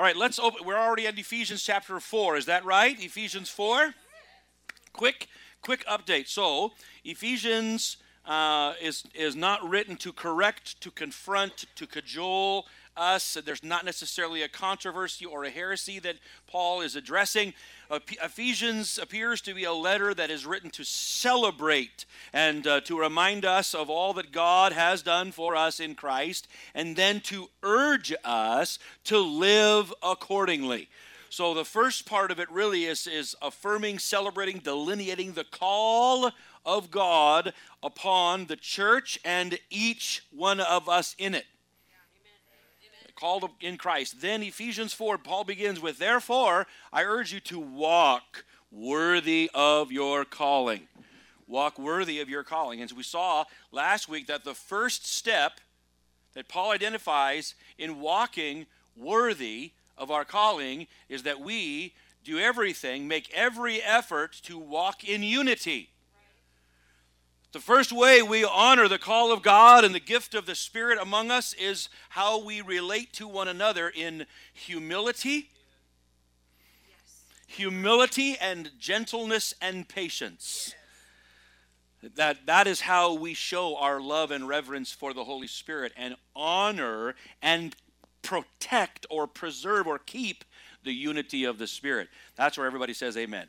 All right, let's open. We're already at Ephesians chapter 4. Is that right? Ephesians 4? Quick, quick update. So, Ephesians uh, is, is not written to correct, to confront, to cajole us. There's not necessarily a controversy or a heresy that Paul is addressing. Ephesians appears to be a letter that is written to celebrate and uh, to remind us of all that God has done for us in Christ, and then to urge us to live accordingly. So the first part of it really is, is affirming, celebrating, delineating the call of God upon the church and each one of us in it called in Christ. Then Ephesians 4, Paul begins with, Therefore, I urge you to walk worthy of your calling. Walk worthy of your calling. And we saw last week that the first step that Paul identifies in walking worthy of our calling is that we do everything, make every effort to walk in unity. The first way we honor the call of God and the gift of the Spirit among us is how we relate to one another in humility, yes. humility and gentleness and patience. Yes. That, that is how we show our love and reverence for the Holy Spirit and honor and protect or preserve or keep the unity of the Spirit. That's where everybody says amen.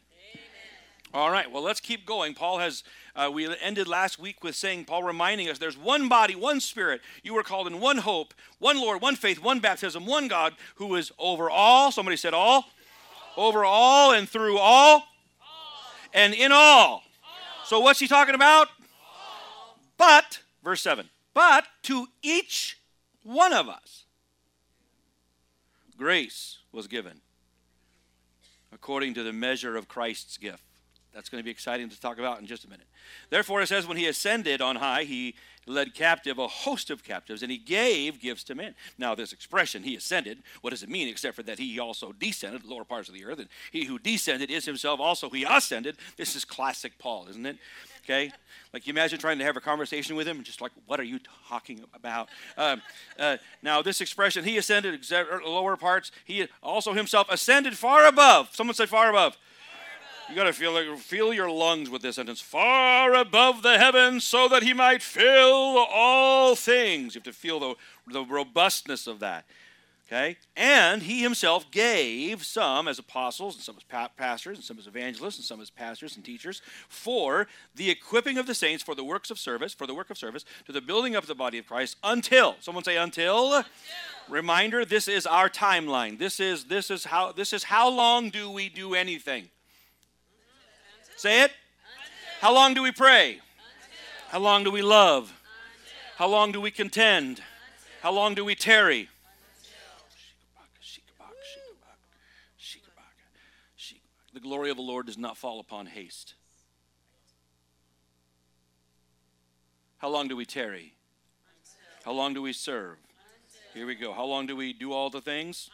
All right, well, let's keep going. Paul has, uh, we ended last week with saying, Paul reminding us there's one body, one spirit. You were called in one hope, one Lord, one faith, one baptism, one God who is over all. Somebody said all. all. Over all and through all, all. and in all. all. So what's he talking about? But, verse 7, but to each one of us, grace was given according to the measure of Christ's gift. That's going to be exciting to talk about in just a minute. Therefore, it says, when he ascended on high, he led captive a host of captives, and he gave gifts to men. Now, this expression, he ascended, what does it mean except for that he also descended, the lower parts of the earth, and he who descended is himself also he ascended. This is classic Paul, isn't it? Okay? Like you imagine trying to have a conversation with him and just like, what are you talking about? Um, uh, now, this expression, he ascended, lower parts, he also himself ascended far above. Someone say far above you got to feel like, feel your lungs with this sentence. Far above the heavens, so that he might fill all things. You have to feel the, the robustness of that. Okay? And he himself gave some as apostles, and some as pa- pastors, and some as evangelists, and some as pastors and teachers for the equipping of the saints for the works of service, for the work of service, to the building up of the body of Christ until, someone say until. until. Reminder, this is our timeline. This is this is how this is how long do we do anything? Say it. How long do we pray? How long do we love? How long do we contend? How long do we tarry? The glory of the Lord does not fall upon haste. How long do we tarry? How long do we serve? Here we go. How long do we do all the things?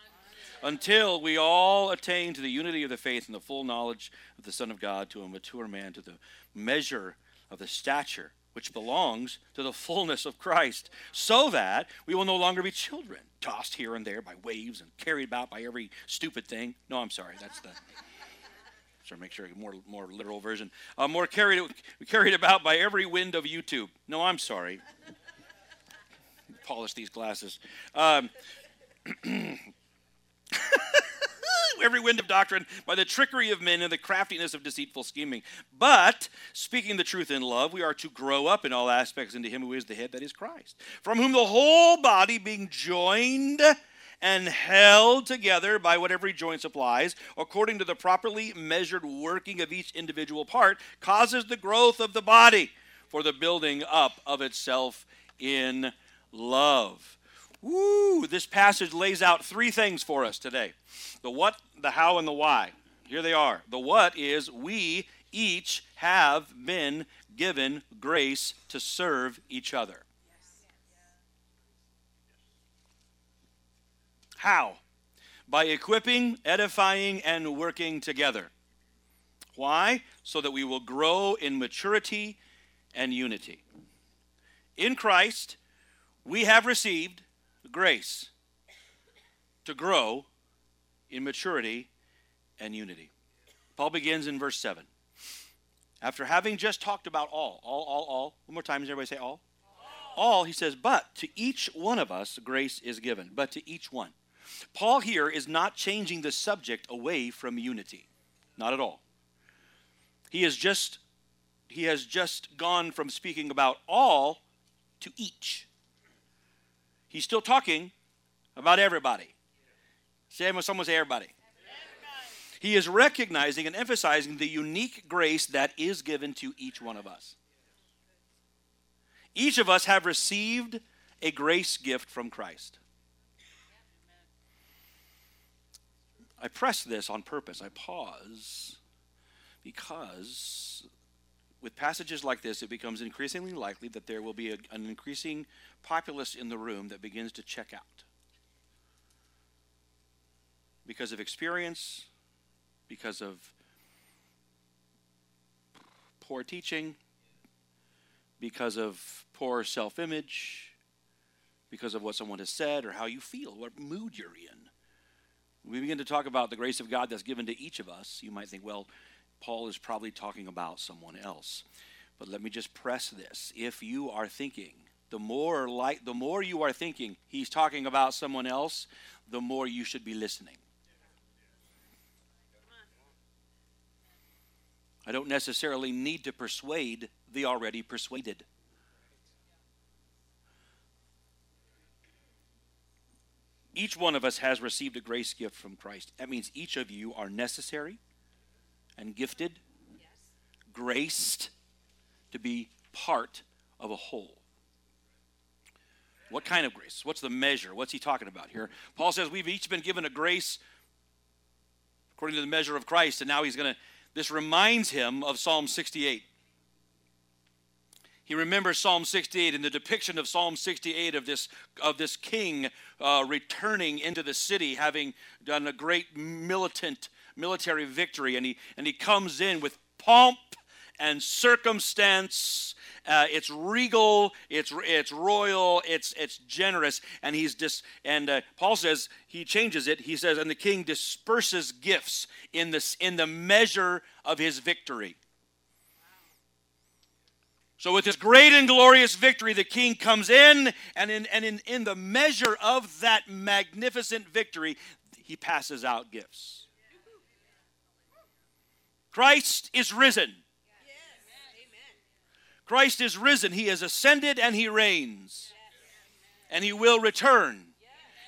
Until we all attain to the unity of the faith and the full knowledge of the Son of God, to a mature man, to the measure of the stature which belongs to the fullness of Christ, so that we will no longer be children, tossed here and there by waves and carried about by every stupid thing. No, I'm sorry, that's the. Sorry, make sure more more literal version. Uh, more carried carried about by every wind of YouTube. No, I'm sorry. Polish these glasses. Um, every wind of doctrine by the trickery of men and the craftiness of deceitful scheming. But, speaking the truth in love, we are to grow up in all aspects into Him who is the head, that is Christ, from whom the whole body being joined and held together by what every joint supplies, according to the properly measured working of each individual part, causes the growth of the body for the building up of itself in love. Woo! This passage lays out three things for us today the what, the how, and the why. Here they are. The what is we each have been given grace to serve each other. How? By equipping, edifying, and working together. Why? So that we will grow in maturity and unity. In Christ, we have received grace to grow in maturity and unity. Paul begins in verse 7. After having just talked about all, all, all, all, one more time, does everybody say all? all? All, he says, but to each one of us grace is given, but to each one. Paul here is not changing the subject away from unity. Not at all. He is just he has just gone from speaking about all to each. He's still talking about everybody. Say, someone say everybody. He is recognizing and emphasizing the unique grace that is given to each one of us. Each of us have received a grace gift from Christ. I press this on purpose. I pause because with passages like this, it becomes increasingly likely that there will be a, an increasing populace in the room that begins to check out because of experience, because of poor teaching, because of poor self image, because of what someone has said or how you feel, what mood you're in. We begin to talk about the grace of God that's given to each of us, you might think, well, Paul is probably talking about someone else. But let me just press this. If you are thinking, the more like the more you are thinking he's talking about someone else, the more you should be listening. I don't necessarily need to persuade the already persuaded. Each one of us has received a grace gift from Christ. That means each of you are necessary and gifted, yes. graced to be part of a whole. What kind of grace? What's the measure? What's he talking about here? Paul says we've each been given a grace according to the measure of Christ, and now he's going to this reminds him of Psalm 68. He remembers Psalm 68 and the depiction of Psalm 68 of this, of this king uh, returning into the city, having done a great militant military victory. And he, and he comes in with pomp and circumstance uh, it's regal, it's it's royal, it's it's generous, and he's dis and uh, Paul says he changes it. He says, and the king disperses gifts in this in the measure of his victory. So, with this great and glorious victory, the king comes in, and in, and in, in the measure of that magnificent victory, he passes out gifts. Christ is risen. Christ is risen. He has ascended and he reigns. And he will return.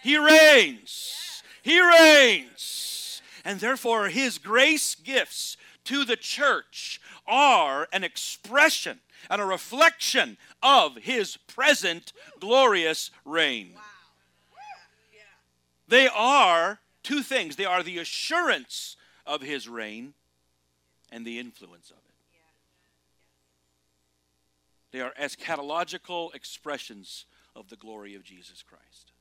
He reigns. He reigns. And therefore, his grace gifts to the church are an expression and a reflection of his present glorious reign. They are two things they are the assurance of his reign and the influence of it. They are eschatological expressions of the glory of Jesus Christ.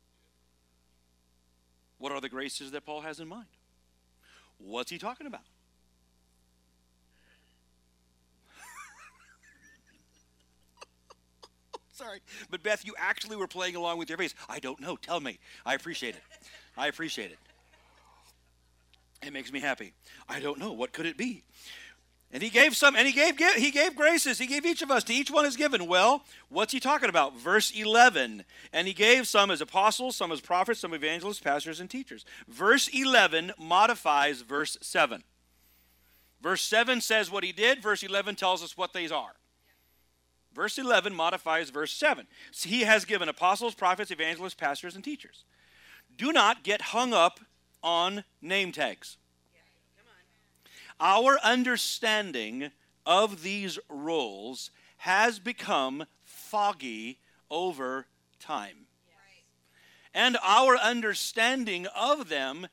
What are the graces that Paul has in mind? What's he talking about? Sorry. But Beth, you actually were playing along with your face. I don't know. Tell me. I appreciate it. I appreciate it. It makes me happy. I don't know. What could it be? And he gave some, and he gave he gave graces. He gave each of us. To each one is given. Well, what's he talking about? Verse eleven. And he gave some as apostles, some as prophets, some evangelists, pastors, and teachers. Verse eleven modifies verse seven. Verse seven says what he did. Verse eleven tells us what these are. Verse eleven modifies verse seven. So he has given apostles, prophets, evangelists, pastors, and teachers. Do not get hung up on name tags. Our understanding of these roles has become foggy over time. And our understanding of them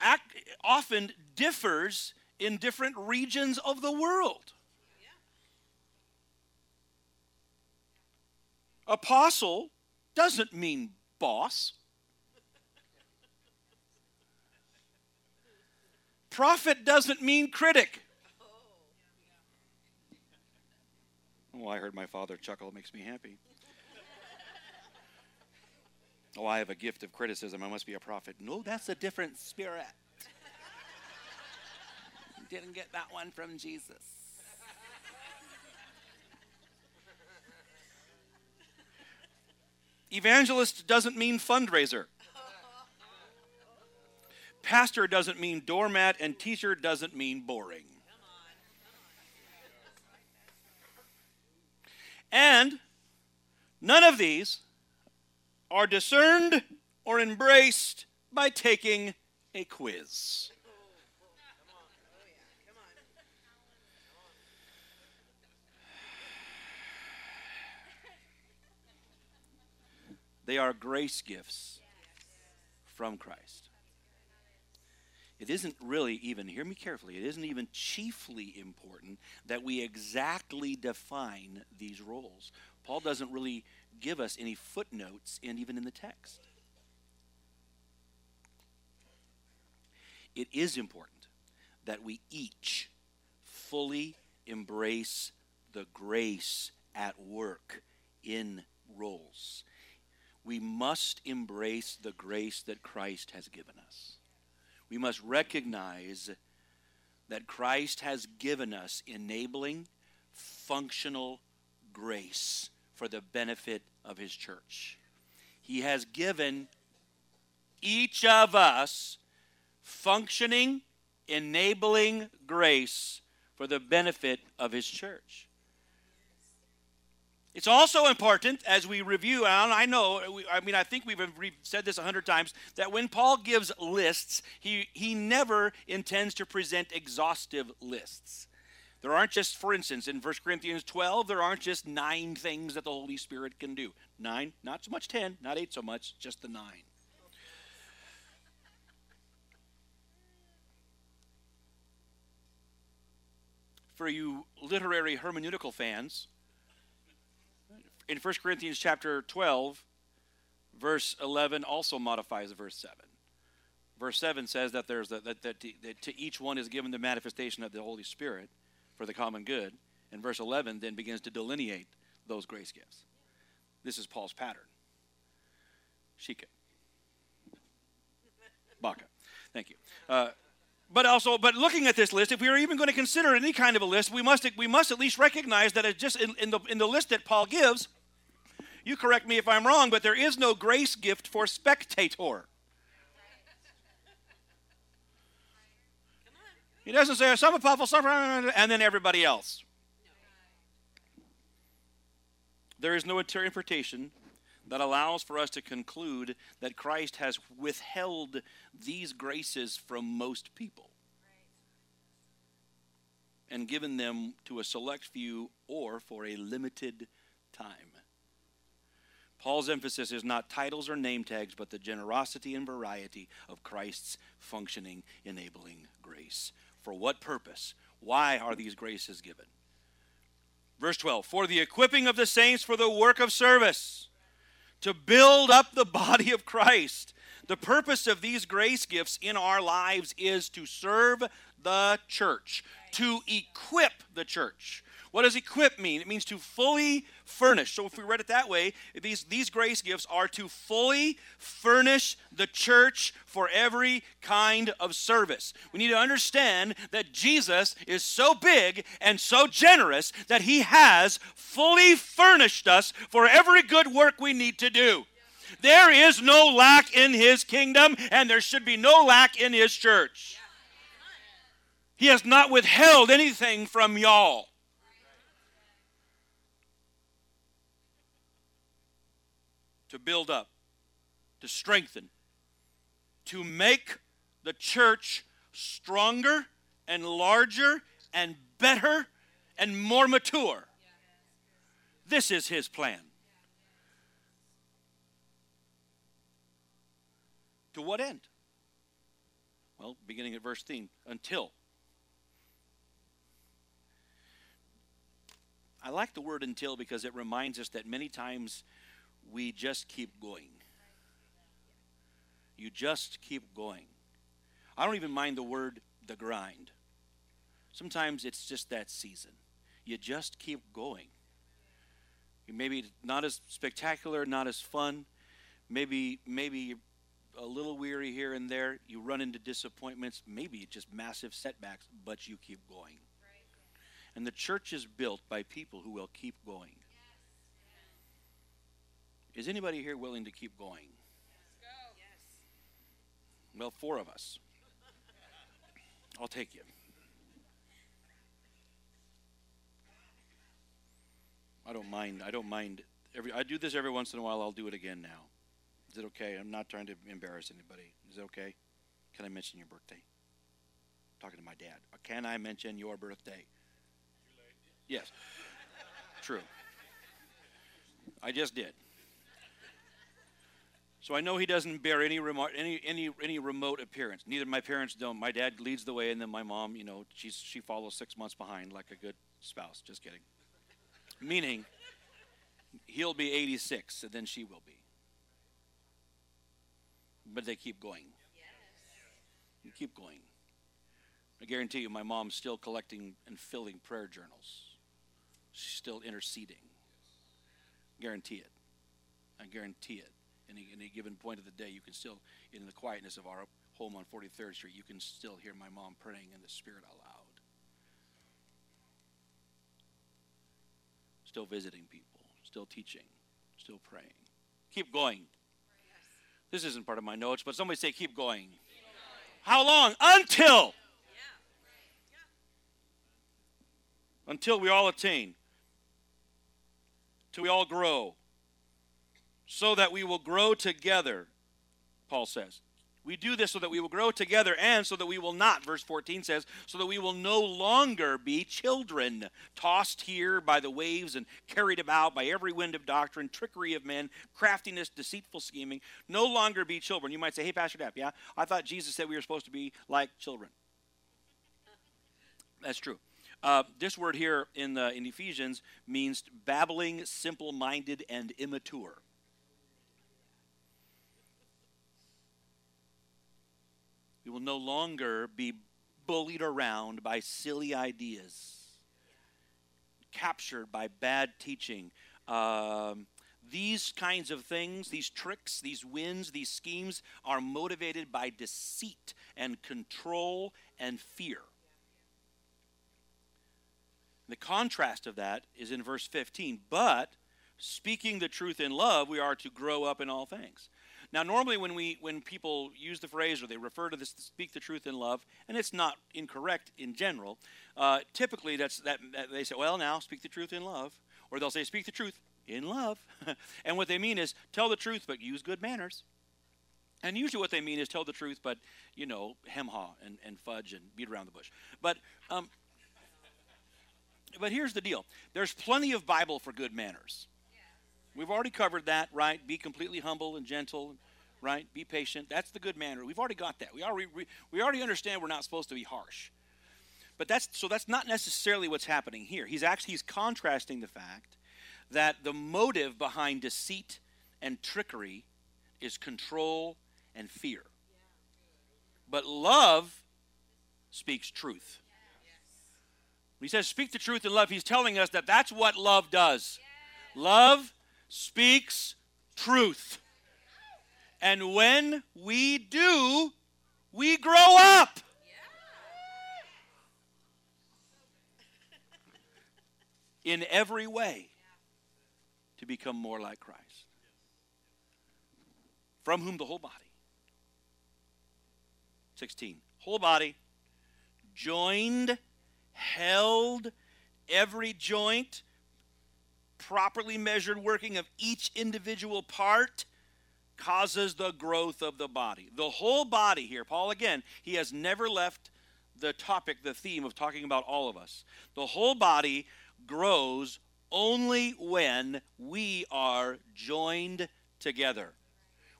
act, often differs in different regions of the world. Apostle doesn't mean boss. Prophet doesn't mean critic. Oh, I heard my father chuckle. It makes me happy. Oh, I have a gift of criticism. I must be a prophet. No, that's a different spirit. didn't get that one from Jesus. Evangelist doesn't mean fundraiser. Pastor doesn't mean doormat, and teacher doesn't mean boring. And none of these are discerned or embraced by taking a quiz. They are grace gifts from Christ. It isn't really even, hear me carefully, it isn't even chiefly important that we exactly define these roles. Paul doesn't really give us any footnotes and even in the text. It is important that we each fully embrace the grace at work in roles. We must embrace the grace that Christ has given us we must recognize that Christ has given us enabling, functional grace for the benefit of his church. He has given each of us functioning, enabling grace for the benefit of his church. It's also important as we review, and I know, I mean, I think we've said this a hundred times, that when Paul gives lists, he, he never intends to present exhaustive lists. There aren't just, for instance, in 1 Corinthians 12, there aren't just nine things that the Holy Spirit can do. Nine, not so much ten, not eight so much, just the nine. For you literary hermeneutical fans, in 1 Corinthians chapter 12, verse 11 also modifies verse 7. Verse 7 says that there's a, that, that, to, that to each one is given the manifestation of the Holy Spirit for the common good. And verse 11 then begins to delineate those grace gifts. This is Paul's pattern. Shika. Baka. Thank you. Uh, but also, but looking at this list, if we are even going to consider any kind of a list, we must we must at least recognize that it just in, in the in the list that Paul gives, you correct me if I'm wrong, but there is no grace gift for spectator. He doesn't say some apostles, some and then everybody else. There is no interpretation that allows for us to conclude that Christ has withheld these graces from most people and given them to a select few or for a limited time. Paul's emphasis is not titles or name tags, but the generosity and variety of Christ's functioning, enabling grace. For what purpose? Why are these graces given? Verse 12 For the equipping of the saints for the work of service to build up the body of Christ. The purpose of these grace gifts in our lives is to serve the church, to equip the church. What does equip mean? It means to fully furnish. So if we read it that way, these, these grace gifts are to fully furnish the church for every kind of service. We need to understand that Jesus is so big and so generous that he has fully furnished us for every good work we need to do. There is no lack in his kingdom, and there should be no lack in his church. He has not withheld anything from y'all. To build up, to strengthen, to make the church stronger and larger and better and more mature. This is his plan. To what end? Well, beginning at verse 13, until. I like the word until because it reminds us that many times we just keep going. You just keep going. I don't even mind the word the grind. Sometimes it's just that season. You just keep going. Maybe not as spectacular, not as fun. Maybe maybe you're a little weary here and there. You run into disappointments, maybe just massive setbacks, but you keep going. And the church is built by people who will keep going. Is anybody here willing to keep going? Yes. Well, four of us. I'll take you. I don't mind. I don't mind. Every I do this every once in a while. I'll do it again now. Is it okay? I'm not trying to embarrass anybody. Is it okay? Can I mention your birthday? I'm talking to my dad. Uh, can I mention your birthday? Yes. True. I just did. So I know he doesn't bear any remote, any any any remote appearance. Neither my parents don't. My dad leads the way, and then my mom, you know, she's she follows six months behind, like a good spouse. Just kidding. Meaning, he'll be 86, and then she will be. But they keep going. You keep going. I guarantee you, my mom's still collecting and filling prayer journals. She's still interceding. Guarantee it. I guarantee it. Any, any given point of the day, you can still, in the quietness of our home on 43rd Street, you can still hear my mom praying in the Spirit aloud. Still visiting people, still teaching, still praying. Keep going. This isn't part of my notes, but somebody say, keep going. How long? Until. Until we all attain. Till we all grow. So that we will grow together, Paul says. We do this so that we will grow together and so that we will not, verse 14 says, so that we will no longer be children, tossed here by the waves and carried about by every wind of doctrine, trickery of men, craftiness, deceitful scheming. No longer be children. You might say, hey, Pastor Depp, yeah, I thought Jesus said we were supposed to be like children. That's true. Uh, this word here in, the, in Ephesians means babbling, simple minded, and immature. We will no longer be bullied around by silly ideas, captured by bad teaching. Um, these kinds of things, these tricks, these wins, these schemes are motivated by deceit and control and fear. The contrast of that is in verse 15. But speaking the truth in love, we are to grow up in all things. Now, normally when we when people use the phrase or they refer to this, speak the truth in love, and it's not incorrect in general. Uh, typically, that's that, that they say, well, now speak the truth in love, or they'll say, speak the truth in love, and what they mean is tell the truth but use good manners. And usually, what they mean is tell the truth, but you know, hem haw and, and fudge and beat around the bush. But um, but here's the deal: there's plenty of Bible for good manners. We've already covered that, right? Be completely humble and gentle, right? Be patient. That's the good manner. We've already got that. We already we already understand we're not supposed to be harsh. But that's so that's not necessarily what's happening here. He's actually he's contrasting the fact that the motive behind deceit and trickery is control and fear. But love speaks truth. When he says speak the truth in love, he's telling us that that's what love does. Love speaks truth. And when we do, we grow up. In every way to become more like Christ. From whom the whole body. 16. Whole body joined, held, every joint properly measured working of each individual part causes the growth of the body. The whole body here, Paul again, he has never left the topic, the theme of talking about all of us. The whole body grows only when we are joined together.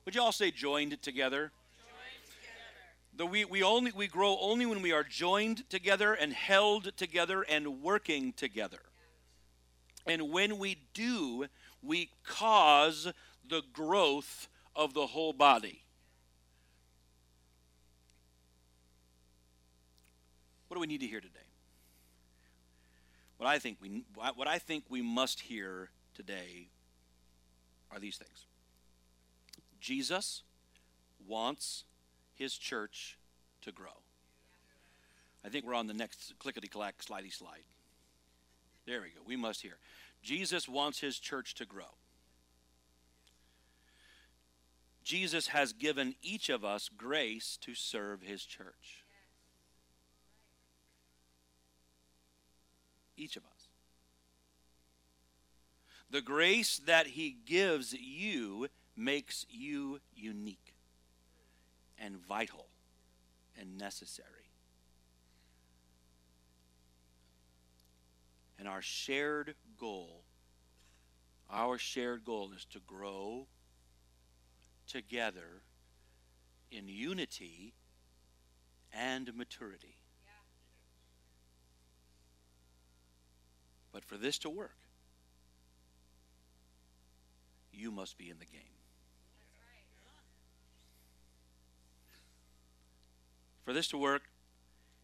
Would you all say joined together? The, we, we only we grow only when we are joined together and held together and working together. And when we do, we cause the growth of the whole body. What do we need to hear today? What I think we what I think we must hear today are these things. Jesus wants his church to grow. I think we're on the next clickety clack slidey slide. There we go. We must hear. Jesus wants his church to grow. Jesus has given each of us grace to serve his church. Each of us. The grace that he gives you makes you unique and vital and necessary. And our shared goal, our shared goal is to grow together in unity and maturity. But for this to work, you must be in the game. For this to work,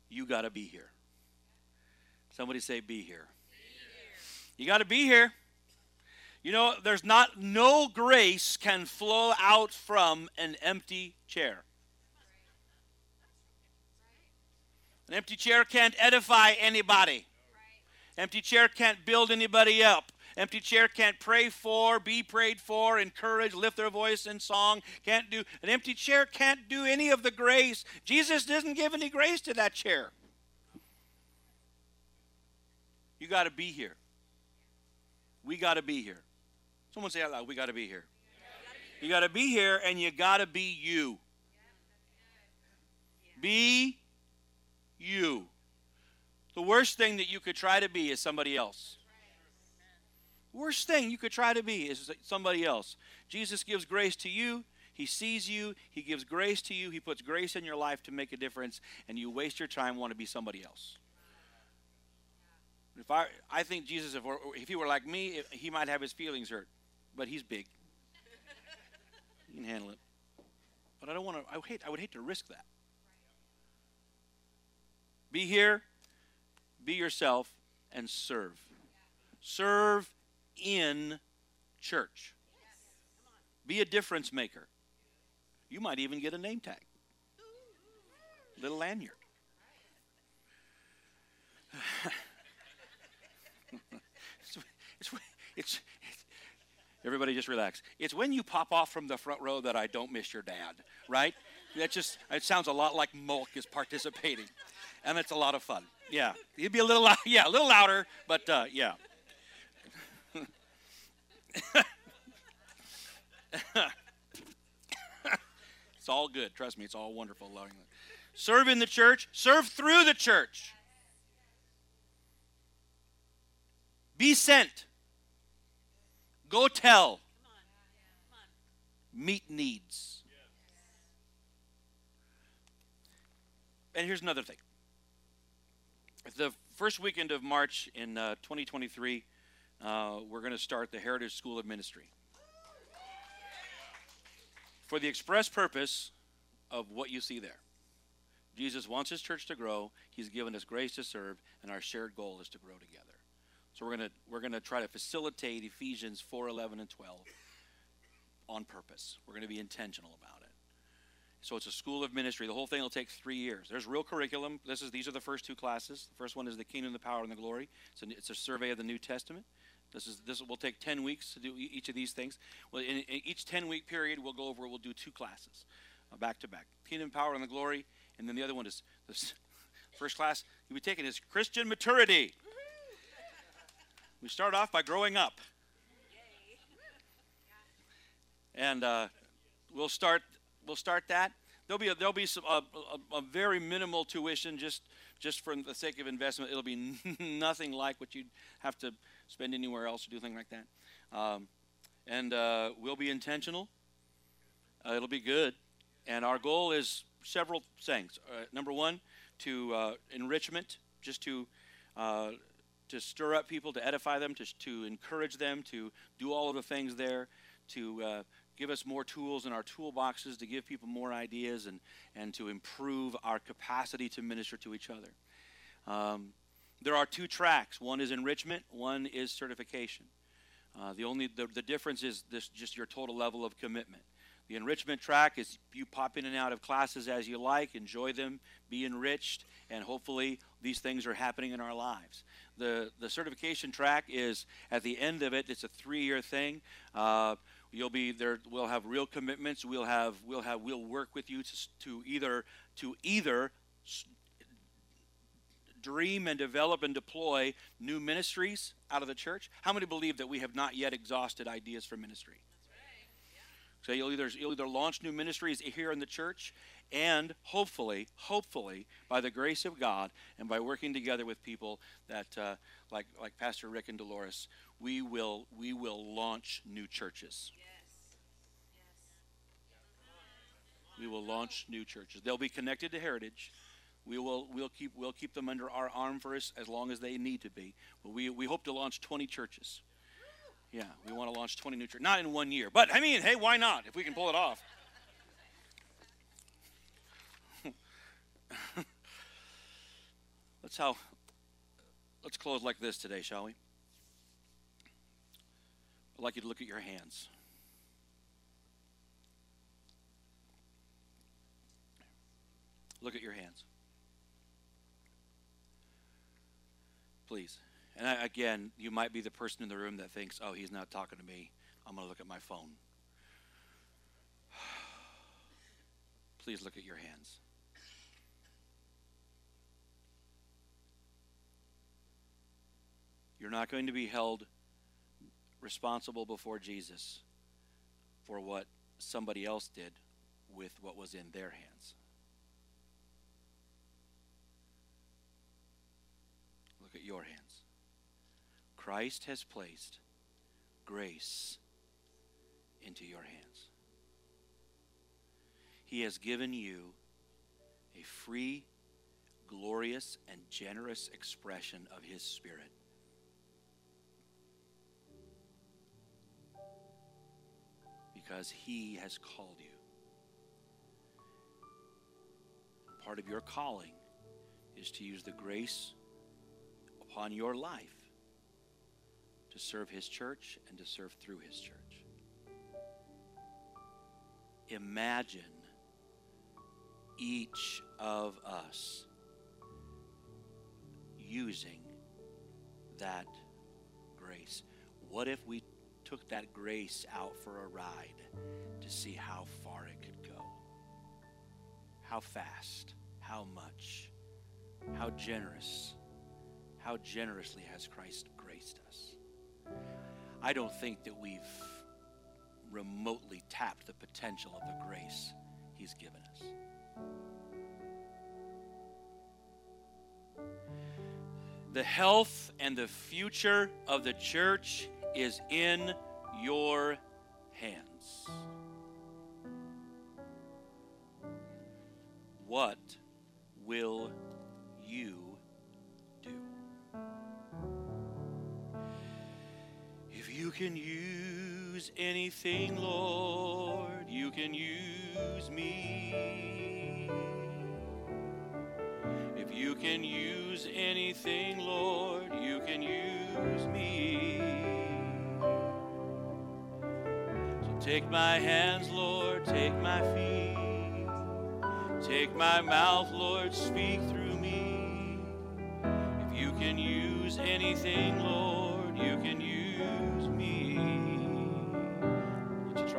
you got to be here. Somebody say, be here. You got to be here. You know, there's not, no grace can flow out from an empty chair. An empty chair can't edify anybody. Empty chair can't build anybody up. Empty chair can't pray for, be prayed for, encourage, lift their voice in song. Can't do an empty chair can't do any of the grace. Jesus doesn't give any grace to that chair. You got to be here. We got to be here. Someone say out loud, we got to be here. You got to be here and you got to be you. Be you. The worst thing that you could try to be is somebody else. Worst thing you could try to be is somebody else. Jesus gives grace to you. He sees you. He gives grace to you. He puts grace in your life to make a difference, and you waste your time want to be somebody else. If I, I think Jesus, if, if he were like me, he might have his feelings hurt but he's big. He can handle it. But I don't want to. I hate. I would hate to risk that. Be here, be yourself, and serve. Serve in church. Be a difference maker. You might even get a name tag, little lanyard. it's, it's, it's, Everybody just relax. It's when you pop off from the front row that I don't miss your dad, right? That just it sounds a lot like Mulk is participating, and it's a lot of fun. Yeah, he'd be a little yeah, a little louder, but uh, yeah. it's all good. Trust me, it's all wonderful. Serve in the church. Serve through the church. Be sent. Go tell. Meet needs. And here's another thing. The first weekend of March in uh, 2023, uh, we're going to start the Heritage School of Ministry. For the express purpose of what you see there. Jesus wants his church to grow. He's given us grace to serve, and our shared goal is to grow together. So we're going to we're going to try to facilitate Ephesians 4, 11, and 12 on purpose. We're going to be intentional about it. So it's a school of ministry. The whole thing will take three years. There's real curriculum. This is these are the first two classes. The first one is the kingdom, the power, and the glory. It's a, it's a survey of the New Testament. This is this will take ten weeks to do each of these things. Well, in, in each ten week period, we'll go over. We'll do two classes, uh, back to back. Kingdom, power, and the glory, and then the other one is this first class. You'll be taking is Christian maturity. We start off by growing up. And uh, we'll start we'll start that. There'll be a, there'll be some, a, a, a, very minimal tuition just just for the sake of investment. It'll be nothing like what you'd have to spend anywhere else or do things like that. Um, and uh, we'll be intentional. Uh, it'll be good. And our goal is several things. Uh, number one, to uh, enrichment, just to uh, to stir up people, to edify them, to, to encourage them, to do all of the things there, to uh, give us more tools in our toolboxes, to give people more ideas, and, and to improve our capacity to minister to each other. Um, there are two tracks one is enrichment, one is certification. Uh, the only the, the difference is this just your total level of commitment. The enrichment track is you pop in and out of classes as you like, enjoy them, be enriched, and hopefully these things are happening in our lives. The, the certification track is at the end of it, it's a three year thing. Uh, you'll be there we'll have real commitments we'll have we'll have we'll work with you to, to either to either dream and develop and deploy new ministries out of the church how many believe that we have not yet exhausted ideas for ministry so you'll either you'll either launch new ministries here in the church and hopefully hopefully by the grace of god and by working together with people that uh, like like pastor rick and dolores we will we will launch new churches. We will launch new churches. They'll be connected to heritage. We will we'll keep we'll keep them under our arm for us as long as they need to be. But we, we hope to launch 20 churches yeah we want to launch 20 new churches not in one year but i mean hey why not if we can pull it off? Let's how let's close like this today shall we? I'd like you to look at your hands. Look at your hands. Please and I, again you might be the person in the room that thinks oh he's not talking to me i'm going to look at my phone please look at your hands You're not going to be held responsible before Jesus for what somebody else did with what was in their hands. Look at your hands. Christ has placed grace into your hands. He has given you a free, glorious, and generous expression of His Spirit. because He has called you. Part of your calling is to use the grace upon your life to serve His church and to serve through His church. Imagine each of us using that grace. What if we took that grace out for a ride to see how far it could go. How fast, how much, how generous, how generously has Christ graced us. I don't think that we've remotely tapped the potential of the grace He's given us. The health and the future of the church is in your hands. What will you you can use anything, Lord, you can use me. If you can use anything, Lord, you can use me. So take my hands, Lord, take my feet. Take my mouth, Lord, speak through me. If you can use anything, Lord,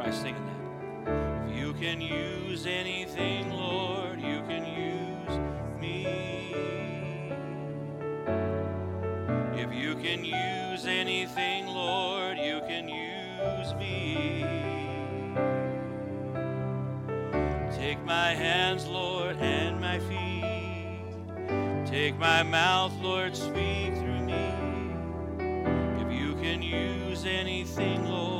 Try singing that? If you can use anything, Lord, you can use me. If you can use anything, Lord, you can use me. Take my hands, Lord, and my feet. Take my mouth, Lord, speak through me. If you can use anything, Lord,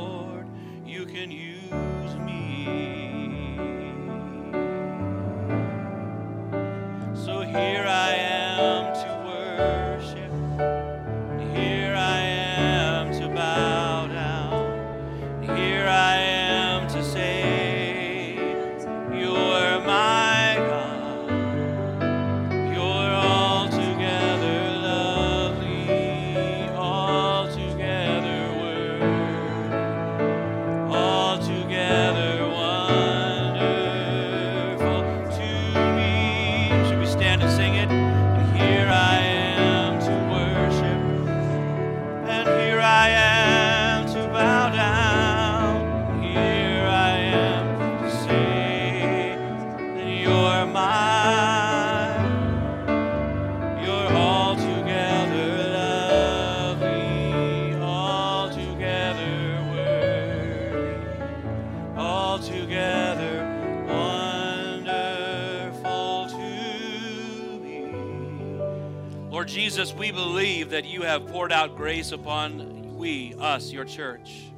poured out grace upon we, us, your church.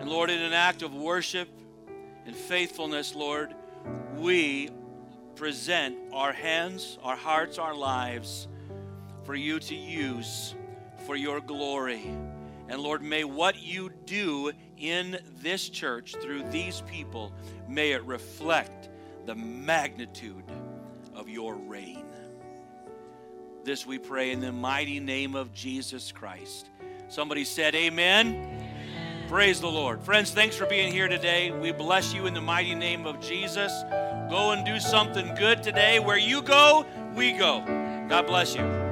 And Lord, in an act of worship and faithfulness, Lord, we present our hands, our hearts, our lives for you to use for your glory. And Lord, may what you do in this church through these people, may it reflect the magnitude of your reign. This we pray in the mighty name of Jesus Christ. Somebody said, Amen. Praise the Lord. Friends, thanks for being here today. We bless you in the mighty name of Jesus. Go and do something good today. Where you go, we go. God bless you.